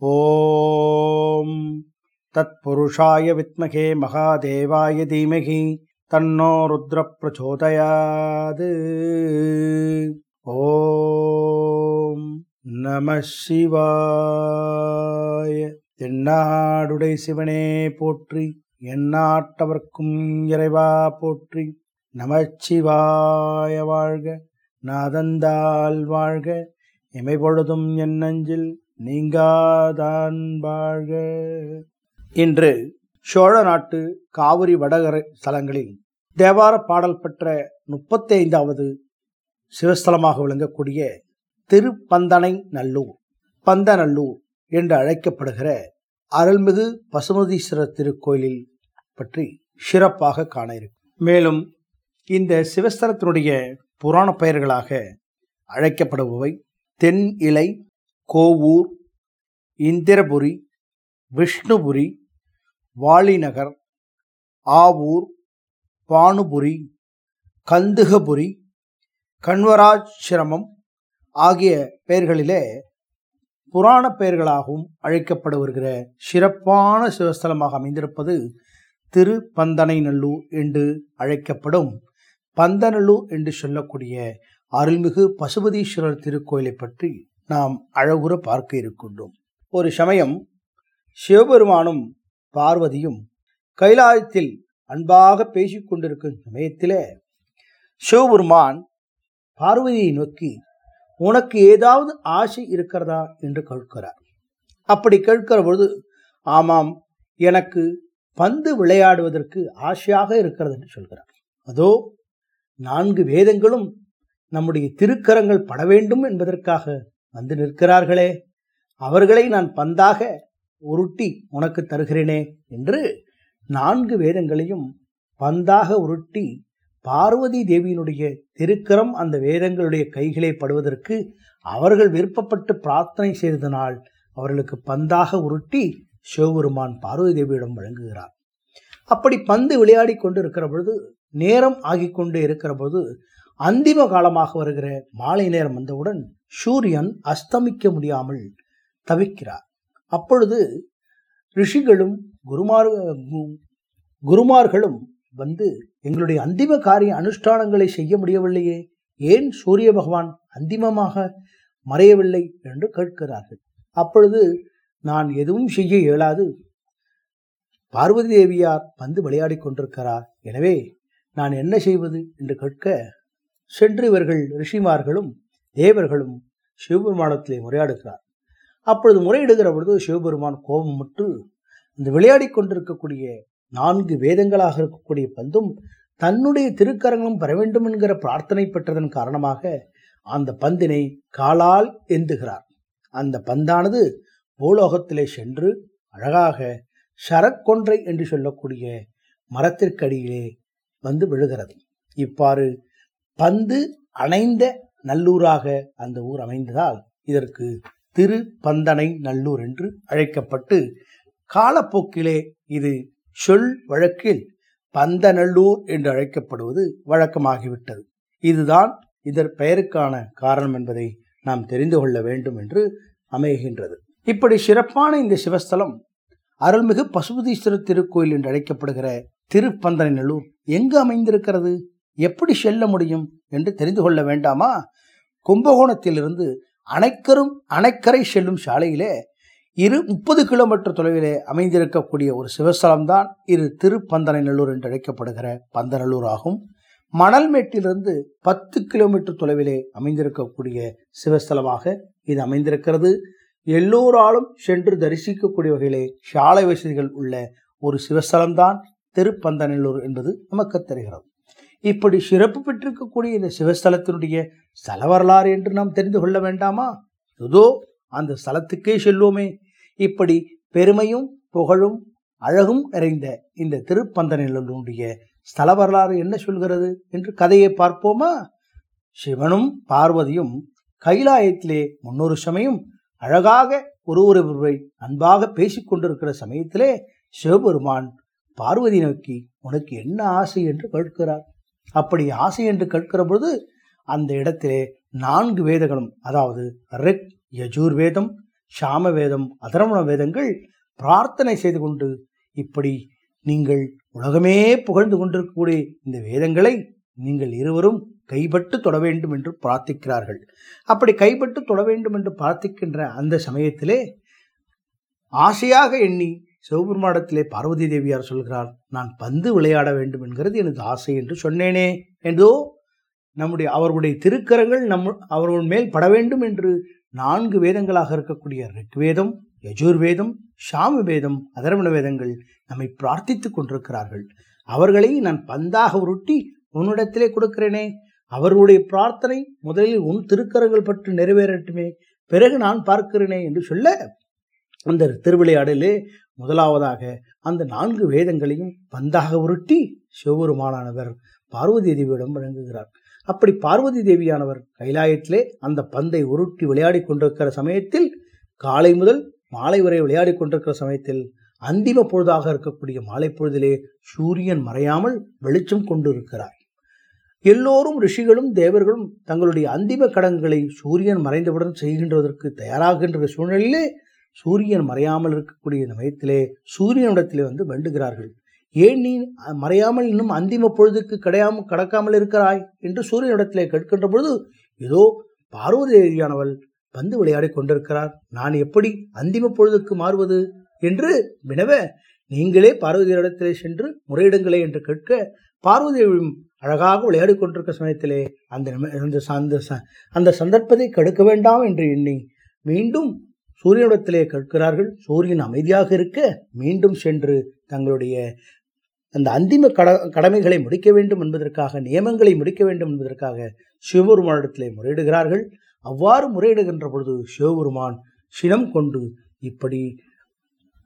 ஓம். தத்புருஷாய வித்மகே மகாதேவாய தீமகி தன்னோ ருத்ர பிரச்சோதயாது ஓம். நம சிவாய. எண்ணாடுடை சிவனே போற்றி எண்ணாட்டவர்க்கும் இறைவா போற்றி. நமச்சிவாய வாழ்க நாதந்தால் வாழ்க இமைபொழுதும் என் நஞ்சில் நீங்காதான் வாழ்க. இன்று சோழ நாட்டு காவிரி வடகரை ஸ்தலங்களில் தேவார பாடல் பெற்ற முப்பத்தி ஐந்தாவது சிவஸ்தலமாக விளங்கக்கூடிய திருப்பந்தனை நல்லூர் பந்தநல்லூர் என்று அழைக்கப்படுகிற அருள்மிகு பசுமதீஸ்வரர் திருக்கோயிலில் பற்றி சிறப்பாக காண இருக்கும். மேலும் இந்த சிவஸ்தலத்தினுடைய புராண பெயர்களாக அழைக்கப்படுபவை தென் இலை கோவூர் இந்திரபுரி விஷ்ணுபுரி வாலிநகர் ஆவூர் பானுபுரி கந்துகபுரி கண்வராசிரமம் ஆகிய பெயர்களிலே புராண பெயர்களாகவும் அழைக்கப்பட வருகிற சிறப்பான சிவஸ்தலமாக அமைந்திருப்பது திருப்பந்தனைநல்லூர் என்று அழைக்கப்படும் பந்தநல்லூர் என்று சொல்லக்கூடிய அருள்மிகு பசுபதீஸ்வரர் திருக்கோயிலை பற்றி நாம் அழகுற பார்க்க இருக்கின்றோம். ஒரு சமயம் சிவபெருமானும் பார்வதியும் கைலாயத்தில் அன்பாக பேசிக்கொண்டிருக்கும் சமயத்தில் சமயத்திலே சிவபெருமான் பார்வதியை நோக்கி உனக்கு ஏதாவது ஆசை இருக்கிறதா என்று கேட்கிறார். அப்படி கேட்கிற பொழுது ஆமாம் எனக்கு பந்து விளையாடுவதற்கு ஆசையாக இருக்கிறது என்று சொல்கிறார். அதோ நான்கு வேதங்களும் நம்முடைய திருக்கரங்கள் பட வேண்டும் என்பதற்காக வந்து நிற்கிறார்களே. அவர்களை நான் பந்தாக உருட்டி உனக்கு தருகிறேனே என்று நான்கு வேதங்களையும் பந்தாக உருட்டி பார்வதி தேவியினுடைய திருக்கரம் அந்த வேதங்களுடைய கைகளை படுவதற்கு அவர்கள் விருப்பப்பட்டு பிரார்த்தனை செய்ததனால் அவர்களுக்கு பந்தாக உருட்டி சிவபெருமான் பார்வதி தேவியிடம் வழங்குகிறார். அப்படி பந்து விளையாடி கொண்டு இருக்கிற பொழுது நேரம் ஆகி கொண்டு இருக்கிற பொழுது அந்திம காலமாக வருகிற மாலை நேரம் வந்தவுடன் சூரியன் அஸ்தமிக்க முடியாமல் தவிக்கிறார். அப்பொழுது ரிஷிகளும் குருமார் குருமார்களும் வந்து எங்களுடைய அந்திம காரிய அனுஷ்டானங்களை செய்ய முடியவில்லையே ஏன் சூரிய பகவான் அந்திமமாக மறையவில்லை என்று கேட்கிறார்கள். அப்பொழுது நான் எதுவும் செய்ய இயலாது. பார்வதி தேவியார் வந்து விளையாடி கொண்டிருக்கிறார். எனவே நான் என்ன செய்வது என்று கேட்க சென்று இவர்கள் ரிஷிமார்களும் தேவர்களும் சிவபெருமானத்திலே முறையாடுகிறார் அப்பொழுது முறையிடுகிற பொழுது சிவபெருமான் கோபமுற்று இந்த விளையாடி கொண்டிருக்கக்கூடிய நான்கு வேதங்களாக இருக்கக்கூடிய பந்தும் தன்னுடைய திருக்கரங்களும் பெற வேண்டும் என்கிற பிரார்த்தனை பெற்றதன் காரணமாக அந்த பந்தினை காலால் எந்துகிறார் அந்த பந்தானது பூலோகத்திலே சென்று அழகாக சரக்கொன்றை என்று சொல்லக்கூடிய மரத்திற்கடியிலே வந்து விழுகிறது. இவ்வாறு பந்து அணைந்த நல்லூராக அந்த ஊர் அமைந்ததால் இதற்கு திருப்பந்தனை நல்லூர் என்று அழைக்கப்பட்டு காலப்போக்கிலே இது சொல் வழக்கில் பந்தநல்லூர் என்று அழைக்கப்படுவது வழக்கமாகிவிட்டது. இதுதான் இதன் பெயருக்கான காரணம் என்பதை நாம் தெரிந்து கொள்ள வேண்டும் என்று அமைகின்றது. இப்படி சிறப்பான இந்த சிவஸ்தலம் அருள்மிகு பசுபதீஸ்வரர் திருக்கோயில் என்று அழைக்கப்படுகிற திருப்பந்தனை நல்லூர் எங்கு அமைந்திருக்கிறது? எப்படி செல்ல முடியும்? என்று தெரிந்து கொள்ள வேண்டாமா? கும்பகோணத்திலிருந்து அணைக்கரும் அணைக்கரை செல்லும் சாலையிலே இரு முப்பது கிலோமீட்டர் தொலைவிலே அமைந்திருக்கக்கூடிய ஒரு சிவஸ்தலம்தான் இரு திருப்பந்தனை நல்லூர் என்று அழைக்கப்படுகிற பந்தநல்லூர் ஆகும். மணல்மேட்டிலிருந்து பத்து கிலோமீட்டர் தொலைவிலே அமைந்திருக்கக்கூடிய சிவஸ்தலமாக இது அமைந்திருக்கிறது. எல்லோராலும் சென்று தரிசிக்கக்கூடிய வகையிலே சாலை வசதிகள் உள்ள ஒரு சிவஸ்தலம்தான் திருப்பந்தநல்லூர் என்பது நமக்கு தெரிகிறது. இப்படி சிறப்பு பெற்றிருக்கக்கூடிய இந்த சிவஸ்தலத்தினுடைய ஸ்தல வரலாறு என்று நாம் தெரிந்து கொள்ள வேண்டாமா? இதோ அந்த ஸ்தலத்துக்கே செல்வோமே. இப்படி பெருமையும் புகழும் அழகும் நிறைந்த இந்த திருப்பந்தநிலனுடைய ஸ்தல வரலாறு என்ன சொல்கிறது என்று கதையை பார்ப்போமா? சிவனும் பார்வதியும் கைலாயத்திலே முன்னொரு சமயம் அழகாக ஒருவரை அன்பாக பேசிக்கொண்டிருக்கிற சமயத்திலே சிவபெருமான் பார்வதி நோக்கி உனக்கு என்ன ஆசை? என்று கேட்கிறார். அப்படி ஆசை என்று கேட்கிற பொழுது அந்த இடத்திலே நான்கு வேதங்களும் அதாவது ரிக் யஜூர் வேதம் சாம வேதம் அதரமண வேதங்கள் பிரார்த்தனை செய்து கொண்டு இப்படி நீங்கள் உலகமே புகழ்ந்து கொண்டிருக்கக்கூடிய இந்த வேதங்களை நீங்கள் இருவரும் கைப்பட்டு தொட வேண்டும் என்று பிரார்த்திக்கிறார்கள். அப்படி கைப்பட்டு தொட வேண்டும் என்று பிரார்த்திக்கின்ற அந்த சமயத்திலே ஆசையாக எண்ணி சிவபெருமாடத்திலே பார்வதி தேவியார் சொல்கிறார் நான் பந்து விளையாட வேண்டும் என்கிறது எனது ஆசை என்று சொன்னேனே. என்றோ நம்முடைய அவர்களுடைய திருக்கரங்கள் நம் அவர்கள் மேல் பட வேண்டும் என்று நான்கு வேதங்களாக இருக்கக்கூடிய ரிக்வேதம் யஜுர்வேதம் சாம வேதம் அதர்மண வேதங்கள் நம்மை பிரார்த்தித்துக் கொண்டிருக்கிறார்கள். அவர்களை நான் பந்தாக உருட்டி உன்னிடத்திலே கொடுக்கிறேனே. அவர்களுடைய பிரார்த்தனை முதலில் உன் திருக்கரங்கள் பற்றி நிறைவேறட்டுமே பிறகு நான் பார்க்கிறேனே என்று சொல்ல அந்த திருவிளையாடலே முதலாவதாக அந்த நான்கு வேதங்களையும் பந்தாக உருட்டி சிவபெருமானவர் பார்வதி தேவியிடம் வழங்குகிறார் அப்படி பார்வதி தேவியானவர் கைலாயத்திலே அந்த பந்தை உருட்டி விளையாடி கொண்டிருக்கிற சமயத்தில் காலை முதல் மாலை வரை விளையாடி கொண்டிருக்கிற சமயத்தில் அந்திம பொழுதாக இருக்கக்கூடிய மாலை பொழுதிலே சூரியன் மறையாமல் வெளிச்சம் கொண்டிருக்கிறார். எல்லோரும் ரிஷிகளும் தேவர்களும் தங்களுடைய அந்திம கடன்களை சூரியன் மறைந்தவுடன் செய்கின்றதற்கு தயாராகின்ற சூழ்நிலையிலே சூரியன் மறையாமல் இருக்கக்கூடிய சமயத்திலே சூரியனிடத்திலே வந்து வேண்டுகிறார்கள். ஏன் நீ மறையாமல் இன்னும் அந்திம பொழுதுக்கு கிடையாமல் கடக்காமல் இருக்கிறாய்? என்று சூரியனிடத்திலே கேட்கின்ற பொழுது ஏதோ பார்வதி தேவியானவள் பந்து விளையாடி கொண்டிருக்கிறார். நான் எப்படி அந்திம பொழுதுக்கு மாறுவது? என்று வினவ நீங்களே பார்வதியிடத்திலே சென்று முறையிடுங்களே என்று கேட்க பார்வதியும் அழகாக விளையாடி கொண்டிருக்க சமயத்திலே அந்த அந்த ச- அந்த அந்த சந்தர்ப்பத்தை கெடுக்க வேண்டாம் என்று எண்ணி மீண்டும் சூரியனிடத்திலே கேட்கிறார்கள் சூரியன் அமைதியாக இருக்க மீண்டும் சென்று தங்களுடைய அந்த அந்திம கட கடமைகளை முடிக்க வேண்டும் என்பதற்காக நியமங்களை முடிக்க வேண்டும் என்பதற்காக சிவபெருமானிடத்திலே முறையிடுகிறார்கள். அவ்வாறு முறையிடுகின்ற பொழுது சிவபெருமான் சினம் கொண்டு இப்படி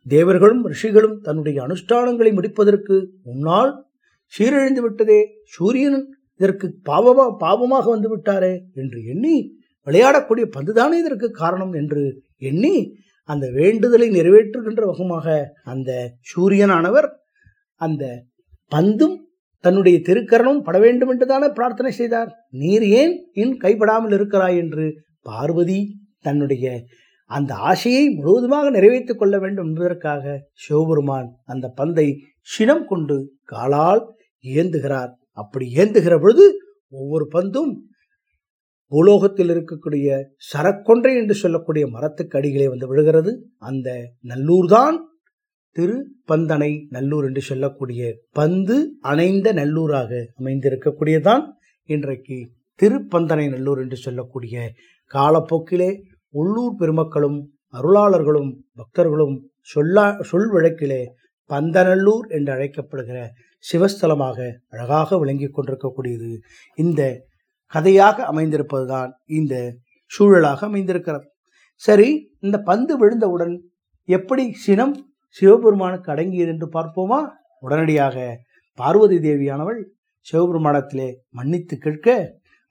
தேவர்களும் ரிஷிகளும் தன்னுடைய அனுஷ்டானங்களை முடிப்பதற்கு முன்னால் சீரழிந்து விட்டதே சூரியன் இதற்கு பாவமா பாவமாக வந்து விட்டாரே என்று எண்ணி விளையாடக்கூடிய பந்துதானே இதற்கு காரணம் என்று எண்ணி அந்த வேண்டுதலை நிறைவேற்றுகின்ற வகமாக அந்த சூரியனானவர் அந்த பந்தும் தன்னுடைய திருக்கரணம் பட வேண்டும் என்றுதானே பிரார்த்தனை செய்தார். நீர் ஏன் என் கைப்படாமல் இருக்கிறாய் என்று பார்வதி தன்னுடைய அந்த ஆசையை முழுவதுமாக நிறைவேற்றிக் கொள்ள வேண்டும் என்பதற்காக சிவபெருமான் அந்த பந்தை சினம் கொண்டு காலால் ஏந்துகிறார். அப்படி ஏந்துகிற பொழுது ஒவ்வொரு பந்தும் பூலோகத்தில் இருக்கக்கூடிய சரக்கொன்றை என்று சொல்லக்கூடிய மரத்துக்கு அடிகளே வந்து விழுகிறது. அந்த நல்லூர்தான் திரு பந்தனை நல்லூர் என்று சொல்லக்கூடிய பந்து அணைந்த நல்லூராக அமைந்திருக்கக்கூடியதான் இன்றைக்கு திருப்பந்தனை நல்லூர் என்று சொல்லக்கூடிய காலப்போக்கிலே உள்ளூர் பெருமக்களும் அருளாளர்களும் பக்தர்களும் சொல்லா சொல் வழக்கிலே பந்தநல்லூர் என்று அழைக்கப்படுகிற சிவஸ்தலமாக அழகாக விளங்கிக் கொண்டிருக்கக்கூடியது. இந்த கதையாக அமைந்திருப்பதுதான் இந்த சூழலாக அமைந்திருக்கிறது. சரி இந்த பந்து விழுந்தவுடன் எப்படி சினம் சிவபெருமானுக்கு அடங்கியது என்று பார்ப்போமா? உடனடியாக பார்வதி தேவியானவள் சிவபெருமானத்திலே மன்னித்து கேட்க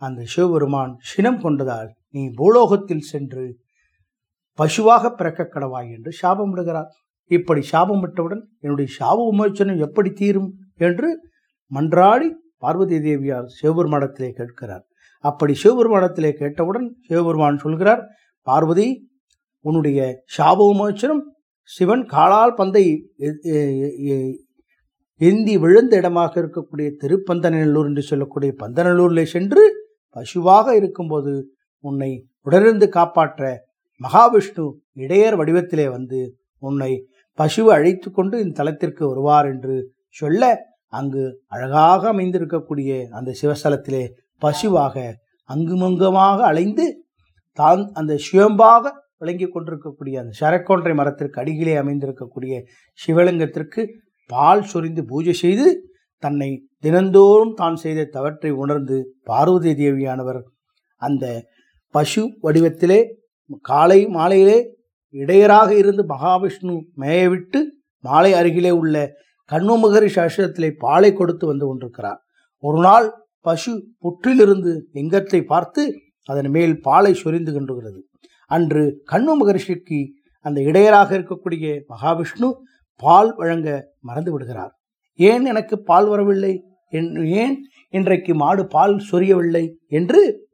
அந்த சிவபெருமான் சினம் கொண்டதால் நீ பூலோகத்தில் சென்று பசுவாக பிறக்க கடவாய் என்று சாபமிடுகிறார். இப்படி சாபம் விட்டவுடன் என்னுடைய சாப விமோச்சனம் எப்படி தீரும் என்று மன்றாடி பார்வதி தேவியார் சிவபெருமானத்திலே கேட்கிறார். அப்படி சிவபெருமானத்திலே கேட்டவுடன் சிவபெருமான் சொல்கிறார் பார்வதி உன்னுடைய சாப சிவன் காலால் பந்தை எந்தி விழுந்த இடமாக இருக்கக்கூடிய திருப்பந்தநல்லூர் என்று சொல்லக்கூடிய பந்தநல்லூரில் சென்று பசுவாக இருக்கும்போது உன்னை உடனிருந்து காப்பாற்ற மகாவிஷ்ணு இடையர் வடிவத்திலே வந்து உன்னை பசுவை அழைத்து கொண்டு இந்த தலத்திற்கு வருவார் என்று சொல்ல அங்கு அழகாக அமைந்திருக்கக்கூடிய அந்த சிவஸ்தலத்திலே பசுவாக அங்குமங்குமாக அலைந்து தான் அந்த சுயம்பாக விளங்கி கொண்டிருக்கக்கூடிய அந்த சரக்கொன்றை மரத்திற்கு அடியிலே அமைந்திருக்கக்கூடிய சிவலிங்கத்திற்கு பால் சொரிந்து பூஜை செய்து தன்னை தினந்தோறும் தான் செய்த தவற்றை உணர்ந்து பார்வதி தேவியானவர் அந்த பசு வடிவத்திலே காலை மாலையிலே இடையராக இருந்து மகாவிஷ்ணு மேயவிட்டு மாலை அருகிலே உள்ள கண்ணுமகரி சாஸ்திரத்திலே பாலை கொடுத்து வந்து கொண்டிருக்கிறார். ஒரு நாள் பசு புற்றிலிருந்து லிங்கத்தை பார்த்து அதன் மேல் பாலை சொரிந்து கொண்டுகிறது. அன்று கண்ணு மகரிஷிக்கு அந்த இடையராக இருக்கக்கூடிய மகாவிஷ்ணு பால் வழங்க மறந்து விடுகிறார். ஏன் எனக்கு பால் வரவில்லை? என்- ஏன் இன்றைக்கு மாடு பால் சொரியவில்லை? என்று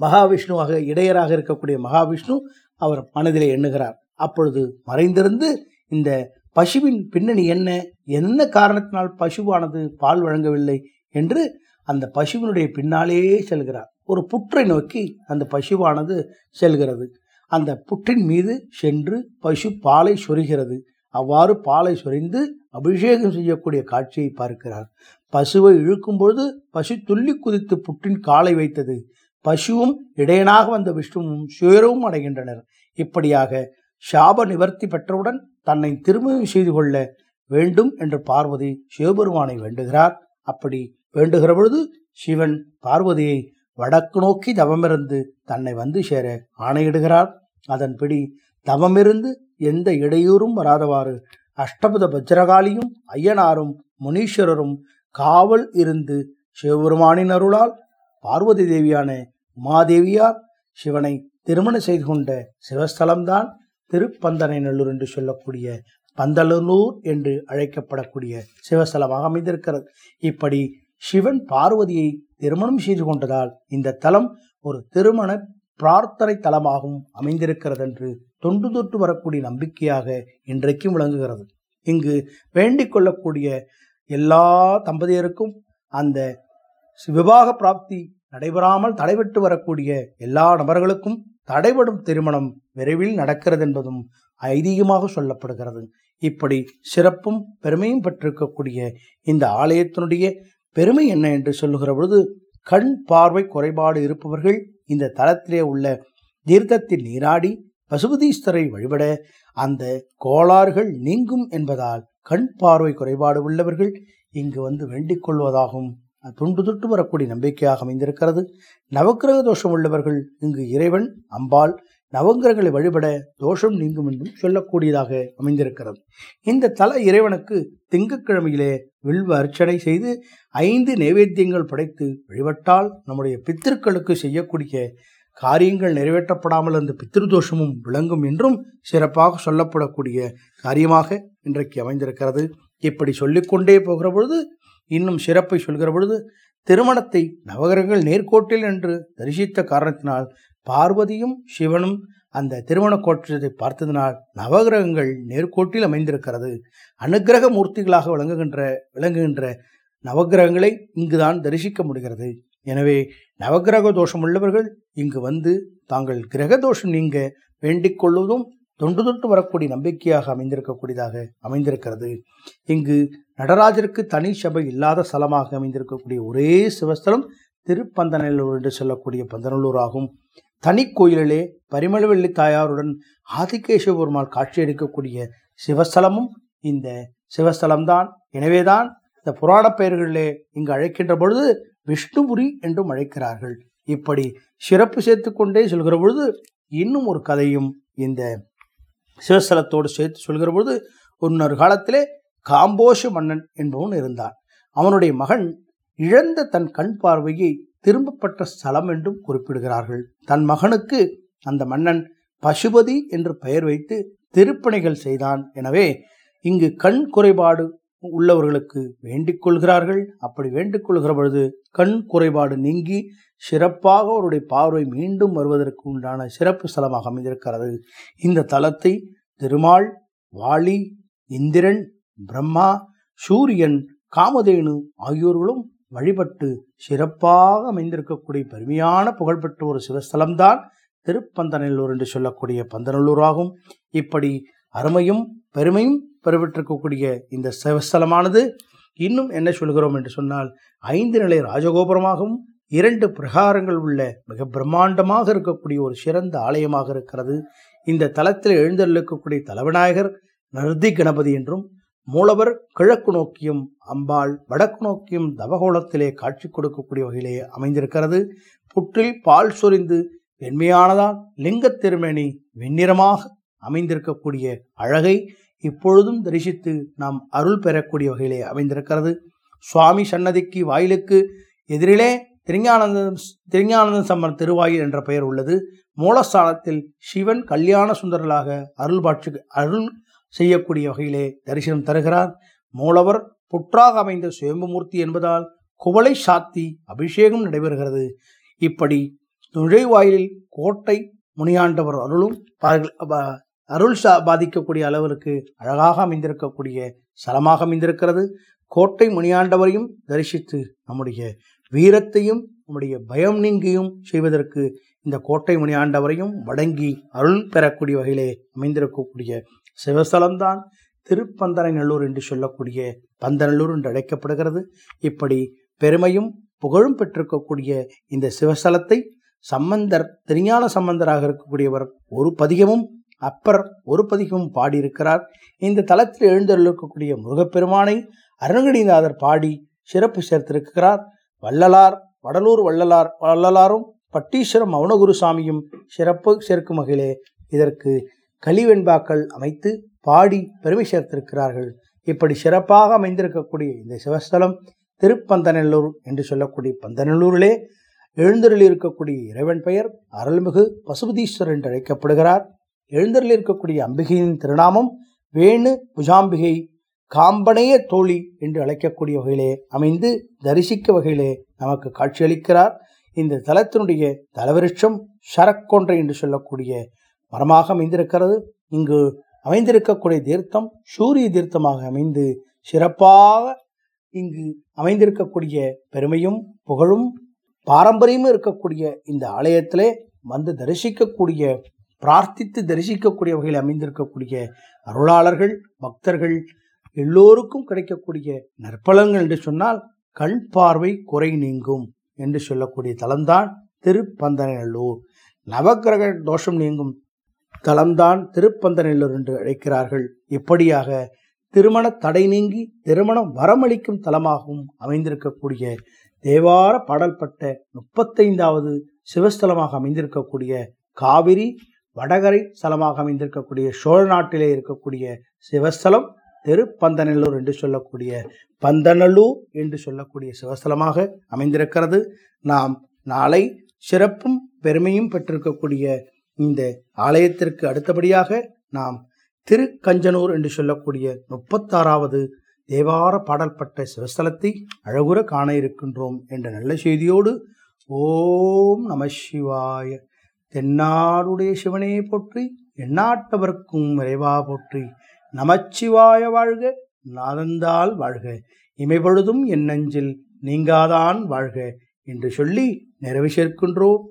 மகாவிஷ்ணுவாக இடையராக இருக்கக்கூடிய மகாவிஷ்ணு அவர் மனதிலே எண்ணுகிறார். அப்பொழுது மறைந்திருந்து இந்த பசுவின் பின்னணி என்ன? என்ன காரணத்தினால் பசுவானது பால் வழங்கவில்லை? என்று அந்த பசுவினுடைய பின்னாலே செல்கிறார். ஒரு புற்றை நோக்கி அந்த பசுவானது செல்கிறது. அந்த புற்றின் மீது சென்று பசு பாலை சொரிகிறது. அவ்வாறு பாலை சொரிந்து அபிஷேகம் செய்யக்கூடிய காட்சியை பார்க்கிறார். பசுவை இழுக்கும் பொழுது பசு துள்ளி குதித்து புற்றின் காலை வைத்தது. பசுவும் இடையனாக வந்த விஷ்ணுவும் சுயரவும் அடைகின்றனர். இப்படியாக சாப நிவர்த்தி பெற்றவுடன் தன்னை திருமணம் செய்து கொள்ள வேண்டும் என்று பார்வதி சிவபெருமானை வேண்டுகிறார். அப்படி வேண்டுகிற பொழுது சிவன் பார்வதியை வடக்கு நோக்கி தவமிருந்து தன்னை வந்து சேர ஆணையிடுகிறார். அதன்படி தவமிருந்து எந்த இடையூறும் வராதவாறு அஷ்டபத பஜ்ரகாளியும் ஐயனாரும் முனீஸ்வரரும் காவல் இருந்து சிவபெருமானின் அருளால் பார்வதி தேவியான உமாதேவியார் சிவனை திருமணம் செய்து கொண்ட சிவஸ்தலம்தான் திருப்பந்தனை நல்லூர் என்று சொல்லக்கூடிய பந்தலனூர் என்று அழைக்கப்படக்கூடிய சிவஸ்தலமாக அமைந்திருக்கிறது. இப்படி சிவன் பார்வதியை திருமணம் செய்து கொண்டதால் இந்த தலம் ஒரு திருமண பிரார்த்தனை தலமாகவும் அமைந்திருக்கிறது என்று தொண்டு தொட்டு வரக்கூடிய நம்பிக்கையாக இன்றைக்கும் விளங்குகிறது. இங்கு வேண்டிக் கொள்ளக்கூடிய எல்லா தம்பதியருக்கும் அந்த விவாக பிராப்தி நடைபெறாமல் தடைபட்டு வரக்கூடிய எல்லா நபர்களுக்கும் தடைபடும் திருமணம் விரைவில் நடக்கிறது என்பதும் ஐதீகமாக சொல்லப்படுகிறது. இப்படி சிறப்பும் பெருமையும் பெற்றிருக்கக்கூடிய இந்த ஆலயத்தினுடைய பெருமை என்ன என்று சொல்லுகிற பொழுது கண் பார்வை குறைபாடு இருப்பவர்கள் இந்த தலத்திலே உள்ள தீர்த்தத்தில் நீராடி பசுபதீஸ்வரை வழிபட அந்த கோளாறுகள் நீங்கும் என்பதால் கண் பார்வை குறைபாடு உள்ளவர்கள் இங்கு வந்து வேண்டிக் கொள்வதாகவும் துண்டு தொட்டு வரக்கூடிய நம்பிக்கையாக அமைந்திருக்கிறது. நவக்கிரக தோஷம் உள்ளவர்கள் இங்கு இறைவன் அம்பாள் நவங்கிரகங்களை வழிபட தோஷம் நீங்கும் என்றும் சொல்லக்கூடியதாக அமைந்திருக்கிறது. இந்த தல இறைவனுக்கு திங்கட்கிழமையிலே வில்வ அர்ச்சனை செய்து ஐந்து நைவேத்தியங்கள் படைத்து வழிபட்டால் நம்முடைய பித்திருக்களுக்கு செய்யக்கூடிய காரியங்கள் நிறைவேற்றப்படாமல் அந்த பித்திருதோஷமும் விளங்கும் என்றும் சிறப்பாக சொல்லப்படக்கூடிய காரியமாக இன்றைக்கு அமைந்திருக்கிறது. இப்படி சொல்லிக்கொண்டே போகிற பொழுது இன்னும் சிறப்பை சொல்கிற பொழுது திருமணத்தை நவகிரகங்கள் நேர்கோட்டில் என்று தரிசித்த காரணத்தினால் பார்வதியும் சிவனும் அந்த திருமண கோற்றத்தை பார்த்ததினால் நவகிரகங்கள் நேர்கோட்டில் அமைந்திருக்கிறது. அனுகிரக மூர்த்திகளாக விளங்குகின்ற விளங்குகின்ற நவகிரகங்களை இங்குதான் தரிசிக்க முடிகிறது. எனவே நவகிரக தோஷம் உள்ளவர்கள் இங்கு வந்து தாங்கள் கிரக தோஷம் நீங்க வேண்டிக் கொள்வதும் தொண்டு தொட்டு வரக்கூடிய நம்பிக்கையாக அமைந்திருக்கக்கூடியதாக அமைந்திருக்கிறது. இங்கு நடராஜருக்கு தனி சபை இல்லாத ஸ்தலமாக அமைந்திருக்கக்கூடிய ஒரே சிவஸ்தலம் திருப்பந்தநல்லூர் என்று சொல்லக்கூடிய பந்தநல்லூர் ஆகும் தனி கோயிலிலே பரிமளவெள்ளி தாயாருடன் ஆதிகேசவ பெருமாள் காட்சியளிக்கக்கூடிய சிவஸ்தலமும் இந்த சிவஸ்தலம்தான். எனவேதான் இந்த புராண பெயர்களிலே இங்கு அழைக்கின்ற பொழுது விஷ்ணுபுரி என்றும் அழைக்கிறார்கள். இப்படி சிறப்பு சேர்த்து கொண்டே சொல்கிற பொழுது இன்னும் ஒரு கதையும் இந்த சிவஸ்தலத்தோடு சேர்த்து சொல்கிற பொழுது இன்னொரு காலத்திலே காம்போஷ மன்னன் என்பவன் இருந்தான். அவனுடைய மகன் இழந்த தன் கண் பார்வையை திரும்பப்பட்ட ஸ்தலம் என்றும் குறிப்பிடுகிறார்கள். தன் மகனுக்கு அந்த மன்னன் பசுபதி என்று பெயர் வைத்து திருப்பணிகள் செய்தான். எனவே இங்கு கண் குறைபாடு உள்ளவர்களுக்கு வேண்டிக் கொள்கிறார்கள். அப்படி வேண்டிக் கொள்கிற பொழுது கண் குறைபாடு நீங்கி சிறப்பாக அவருடைய பார்வை மீண்டும் வருவதற்கு உண்டான சிறப்பு ஸ்தலமாக அமைந்திருக்கிறது. இந்த தலத்தை திருமால் வாளி இந்திரன் பிரம்மா சூரியன் காமதேனு ஆகியோர்களும் வழிபட்டு சிறப்பாக அமைந்திருக்கக்கூடிய பெருமையான புகழ்பெற்ற ஒரு சிவஸ்தலம்தான் திருப்பந்தநல்லூர் என்று சொல்லக்கூடிய பந்தநல்லூர் ஆகும். இப்படி அருமையும் பெருமையும் பெறப்பட்டிருக்கக்கூடிய இந்த சிவஸ்தலமானது இன்னும் என்ன சொல்கிறோம் என்று சொன்னால் ஐந்து நிலை ராஜகோபுரமாகவும் இரண்டு பிரகாரங்கள் உள்ள மிக பிரம்மாண்டமாக இருக்கக்கூடிய ஒரு சிறந்த ஆலயமாக இருக்கிறது. இந்த தலத்தில் எழுந்தருளிக்கக்கூடிய தலவிநாயகர் நர்தி கணபதி என்றும் மூலவர் கிழக்கு நோக்கியும் அம்பாள் வடக்கு நோக்கியும் தவகோலத்திலே காட்சி கொடுக்கக்கூடிய வகையிலே அமைந்திருக்கிறது. புற்றில் பால் சொரிந்து வெண்மையானதால் லிங்கத் திருமேனி வெண்ணிறமாக அமைந்திருக்கக்கூடிய அழகை இப்பொழுதும் தரிசித்து நாம் அருள் பெறக்கூடிய வகையிலே அமைந்திருக்கிறது. சுவாமி சன்னதிக்கு வாயிலுக்கு எதிரிலே திருஞானந்தம் திருஞானந்த சம்மர் திருவாயில் என்ற பெயர் உள்ளது. மூலஸ்தானத்தில் சிவன் கல்யாண சுந்தரலாக அருள்பாட்சி அருள் செய்யக்கூடிய வகையிலே தரிசனம் தருகிறார். மூலவர் புற்றாக அமைந்த சுயம்புமூர்த்தி என்பதால் குவளை சாத்தி அபிஷேகம் நடைபெறுகிறது. இப்படி நுழைவாயிலில் கோட்டை முனியாண்டவர் அருளும் ப- அருள் சா பாதிக்கக்கூடிய அளவிற்கு அழகாக அமைந்திருக்கக்கூடிய ஸ்தலமாக அமைந்திருக்கிறது. கோட்டை முனியாண்டவரையும் தரிசித்து நம்முடைய வீரத்தையும் நம்முடைய பயம் நீங்கியும் செய்வதற்கு இந்த கோட்டை முனியாண்டவரையும் வணங்கி அருள் பெறக்கூடிய வகையிலே அமைந்திருக்கக்கூடிய சிவஸ்தலம்தான் திருப்பந்தனைநல்லூர் என்று சொல்லக்கூடிய பந்தநல்லூர் என்று அழைக்கப்படுகிறது. இப்படி பெருமையும் புகழும் பெற்றிருக்கக்கூடிய இந்த சிவஸ்தலத்தை சம்பந்தர் திருஞான சம்பந்தராக இருக்கக்கூடியவர் ஒரு பதிகமும் அப்பர் ஒரு பதிகமும் பாடியிருக்கிறார். இந்த தலத்தில் எழுந்தருளிருக்கக்கூடிய முருகப்பெருமானை அருணகிரிநாதர் பாடி சிறப்பு சேர்த்திருக்கிறார். வள்ளலார் வடலூர் வள்ளலார் வள்ளலாரும் பட்டீஸ்வரம் மௌனகுருசாமியும் சிறப்பு சேர்க்கும் வகையிலே இதற்கு கலிவெண்பாக்கள் அமைத்து பாடி பெருமை சேர்த்திருக்கிறார்கள். இப்படி சிறப்பாக அமைந்திருக்கக்கூடிய இந்த சிவஸ்தலம் திருப்பந்தநல்லூர் என்று சொல்லக்கூடிய பந்தநல்லூரிலே எழுந்தருளில் இருக்கக்கூடிய இறைவன் பெயர் அருள்மிகு பசுபதீஸ்வரர் என்று அழைக்கப்படுகிறார். எழுந்தரில் இருக்கக்கூடிய அம்பிகையின் திருநாமம் வேணு புஜாம்பிகை காம்பனைய தோழி என்று அழைக்கக்கூடிய வகையிலே அமைந்து தரிசிக்க வகையிலே நமக்கு காட்சியளிக்கிறார். இந்த தலத்தினுடைய தலவிருட்சம் சரக்கொன்றை என்று சொல்லக்கூடிய மரமாக அமைந்திருக்கிறது. இங்கு அமைந்திருக்கக்கூடிய தீர்த்தம் சூரிய தீர்த்தமாக அமைந்து சிறப்பாக இங்கு அமைந்திருக்கக்கூடிய பெருமையும் புகழும் பாரம்பரியமும் இருக்கக்கூடிய இந்த ஆலயத்திலே வந்து தரிசிக்கக்கூடிய பிரார்த்தித்து தரிசிக்கக்கூடிய வகையில் அமைந்திருக்கக்கூடிய அருளாளர்கள் பக்தர்கள் எல்லோருக்கும் கிடைக்கக்கூடிய நற்பலன்கள் என்று சொன்னால் கண் பார்வை குறை நீங்கும். என்று சொல்லக்கூடிய தலம்தான் திருப்பந்தநல்லூர் நவக்கிரக தோஷம் நீங்கும் தலம்தான் திருப்பந்தநல்லூர் என்று அழைக்கிறார்கள். இப்படியாக திருமண தடை நீங்கி திருமணம் வரமளிக்கும் தலமாகவும் அமைந்திருக்கக்கூடிய தேவார பாடல்பட்ட முப்பத்தைந்தாவது சிவஸ்தலமாக அமைந்திருக்கக்கூடிய காவிரி வடகரை ஸ்தலமாக அமைந்திருக்கக்கூடிய சோழ நாட்டிலே இருக்கக்கூடிய சிவஸ்தலம் திருப்பந்தநல்லூர் என்று சொல்லக்கூடிய பந்தநல்லூர் என்று சொல்லக்கூடிய சிவஸ்தலமாக அமைந்திருக்கிறது. நாம் நாளை சிறப்பும் பெருமையும் பெற்றிருக்கக்கூடிய இந்த ஆலயத்திற்கு அடுத்தபடியாக நாம் திருக்கஞ்சனூர் என்று சொல்லக்கூடிய முப்பத்தாறாவது தேவார பாடல்பட்ட சிவஸ்தலத்தை அழகுற காண இருக்கின்றோம் என்ற நல்ல செய்தியோடு ஓம் நம சிவாய. தென்னாடுடைய சிவனே போற்றி எண்ணாட்டவர்க்கும் விரைவா போற்றி நமச்சிவாய வாழ்க நாதந்தால் வாழ்க. இமைபொழுதும் என் நெஞ்சில் நீங்காதான் வாழ்க என்று சொல்லி நிறைவு சேர்க்கின்றோம்.